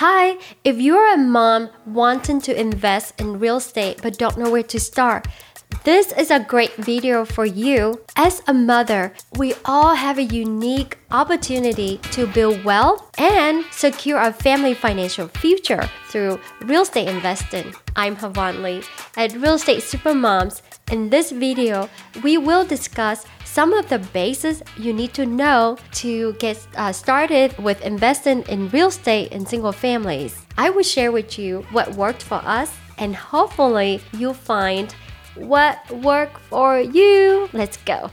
Hi, if you're a mom wanting to invest in real estate but don't know where to start, this is a great video for you. As a mother, we all have a unique opportunity to build wealth and secure our family financial future through real estate investing. I'm Havan Le at Real Estate Supermoms. In this video, we will discuss some of the basics you need to know to get uh, started with investing in real estate in single families. I will share with you what worked for us and hopefully you'll find what worked for you. Let's go.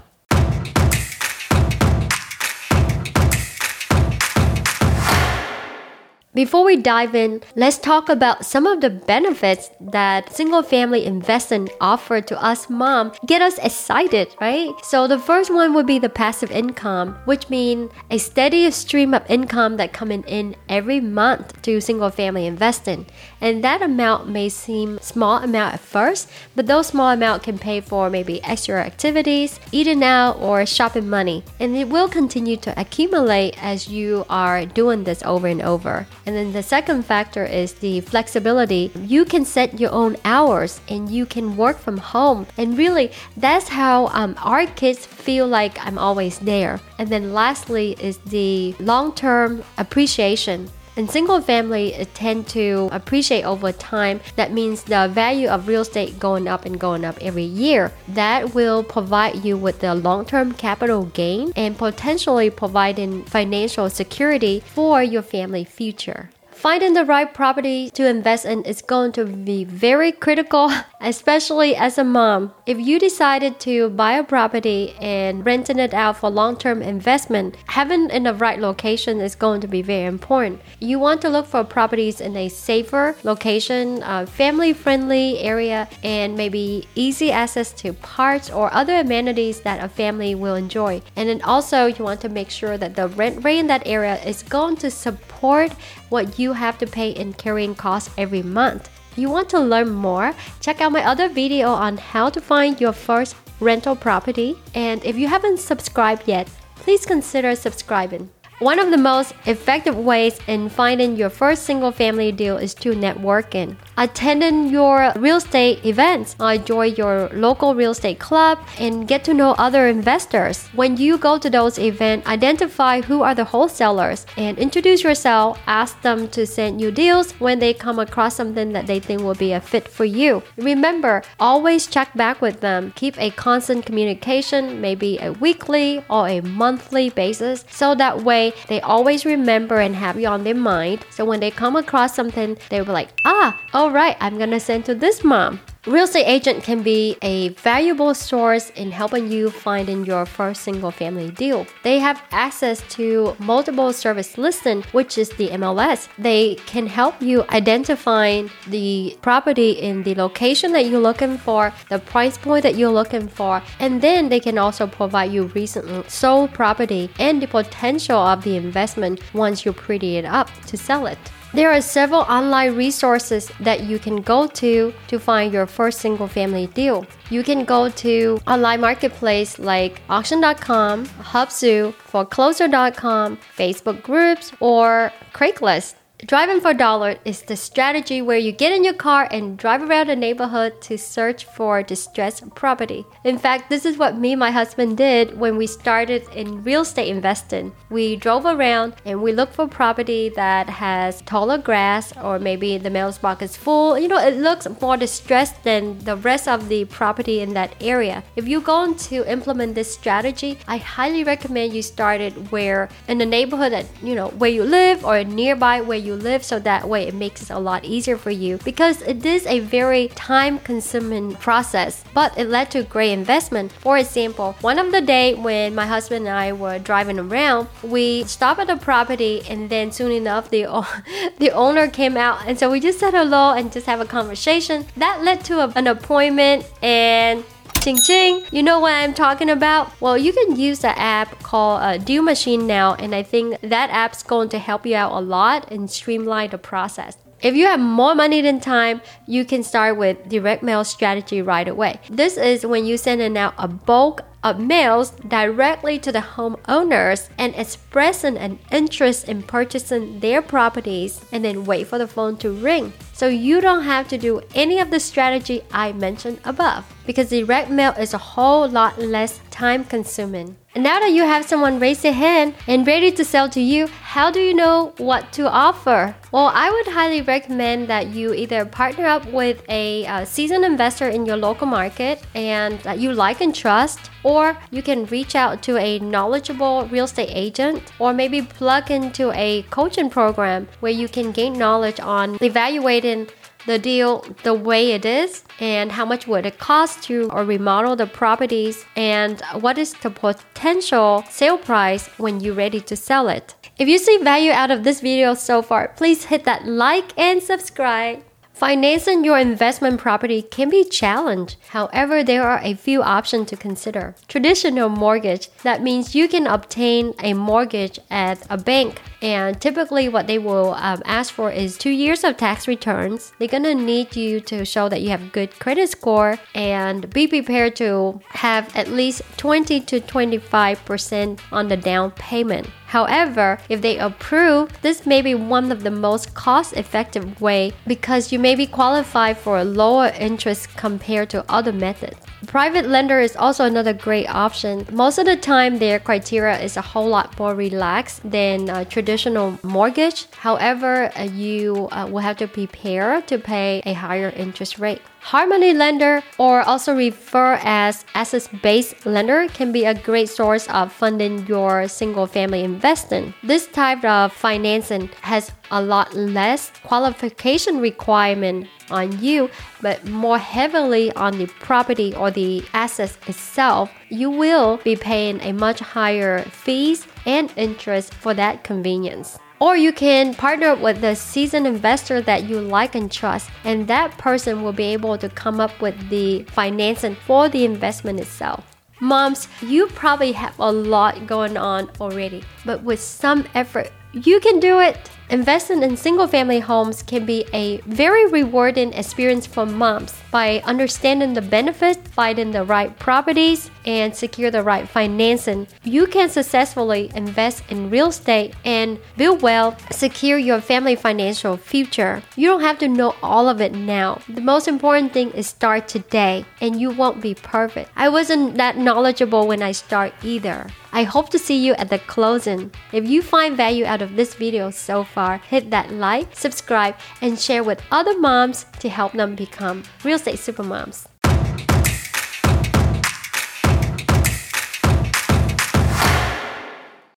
Before we dive in, let's talk about some of the benefits that single family investing offer to us mom. Get us excited, right? So the first one would be the passive income, which means a steady stream of income that coming in every month to single family investing. And that amount may seem small amount at first, but those small amount can pay for maybe extra activities, eating out or shopping money. And it will continue to accumulate as you are doing this over and over. And then the second factor is the flexibility. You can set your own hours and you can work from home. And really, that's how um, our kids feel like I'm always there. And then lastly is the long term appreciation. And single family tend to appreciate over time. That means the value of real estate going up and going up every year. That will provide you with the long-term capital gain and potentially providing financial security for your family future. Finding the right property to invest in is going to be very critical, especially as a mom. If you decided to buy a property and renting it out for long-term investment, having in the right location is going to be very important. You want to look for properties in a safer location, a family-friendly area, and maybe easy access to parks or other amenities that a family will enjoy. And then also you want to make sure that the rent rate in that area is going to support what you have to pay in carrying costs every month. You want to learn more? Check out my other video on how to find your first rental property. And if you haven't subscribed yet, please consider subscribing. One of the most effective ways in finding your first single family deal is to networking. Attending your real estate events, join your local real estate club, and get to know other investors. When you go to those events, identify who are the wholesalers and introduce yourself. Ask them to send you deals when they come across something that they think will be a fit for you. Remember, always check back with them. Keep a constant communication, maybe a weekly or a monthly basis, so that way they always remember and have you on their mind. So when they come across something, they'll be like, ah, all right, I'm gonna send to this mom. Real estate agent can be a valuable source in helping you finding your first single family deal. They have access to multiple service listing, which is the MLS. They can help you identify the property in the location that you're looking for, the price point that you're looking for, and then they can also provide you recently sold property and the potential of the investment once you pretty it up to sell it. There are several online resources that you can go to to find your first single family deal. You can go to online marketplace like auction.com, Hubzu, foreclosure.com, Facebook groups, or Craigslist. Driving for a dollar is the strategy where you get in your car and drive around the neighborhood to search for distressed property. In fact, this is what me and my husband did when we started in real estate investing. We drove around and we looked for property that has taller grass or maybe the mailbox is full. You know, it looks more distressed than the rest of the property in that area. If you're going to implement this strategy, I highly recommend you start it where in the neighborhood that you know where you live or nearby where you you live so that way it makes it a lot easier for you. Because it is a very time consuming process but it led to great investment. For example one of the day when my husband and i were driving around we stopped at a property and then soon enough the the owner came out and so we just said hello and just have a conversation. That led to a, an appointment and Ching ching. You know what I'm talking about? Well, you can use the app called uh, Deal Machine now, and I think that app's going to help you out a lot and streamline the process. If you have more money than time, you can start with direct mail strategy right away. This is when you send out a bulk of mails directly to the homeowners and expressing an interest in purchasing their properties and then wait for the phone to ring. So you don't have to do any of the strategy I mentioned above because direct mail is a whole lot less time consuming. And now that you have someone raise their hand and ready to sell to you, how do you know what to offer? Well, I would highly recommend that you either partner up with a uh, seasoned investor in your local market and that you like and trust, or you can reach out to a knowledgeable real estate agent, or maybe plug into a coaching program where you can gain knowledge on evaluating the deal the way it is and how much would it cost to remodel the properties and what is the potential sale price when you're ready to sell it. If you see value out of this video so far, please hit that like and subscribe. Financing your investment property can be challenged. However, there are a few options to consider. Traditional mortgage, that means you can obtain a mortgage at a bank and typically what they will um, ask for is two years of tax returns. They're gonna need you to show that you have good credit score and be prepared to have at least 20 to 25% on the down payment. However, if they approve, this may be one of the most cost-effective way because you may be qualified for a lower interest compared to other methods. Private lender is also another great option. Most of the time, their criteria is a whole lot more relaxed than a traditional mortgage. However, uh, you uh, will have to prepare to pay a higher interest rate. Hard money lender, or also referred as asset-based lender, can be a great source of funding your single-family investing. This type of financing has a lot less qualification requirement on you, but more heavily on the property or the assets itself. You will be paying a much higher fees and interest for that convenience. Or you can partner with a seasoned investor that you like and trust, and that person will be able to come up with the financing for the investment itself. Moms, you probably have a lot going on already, but with some effort, you can do it. Investing in single family homes can be a very rewarding experience for moms by understanding the benefits, finding the right properties, and secure the right financing. You can successfully invest in real estate and build wealth, secure your family financial future. You don't have to know all of it now. The most important thing is start today, and you won't be perfect. I wasn't that knowledgeable when I start either. I hope to see you at the closing. If you find value out of this video so far, hit that like, subscribe, and share with other moms to help them become real estate supermoms.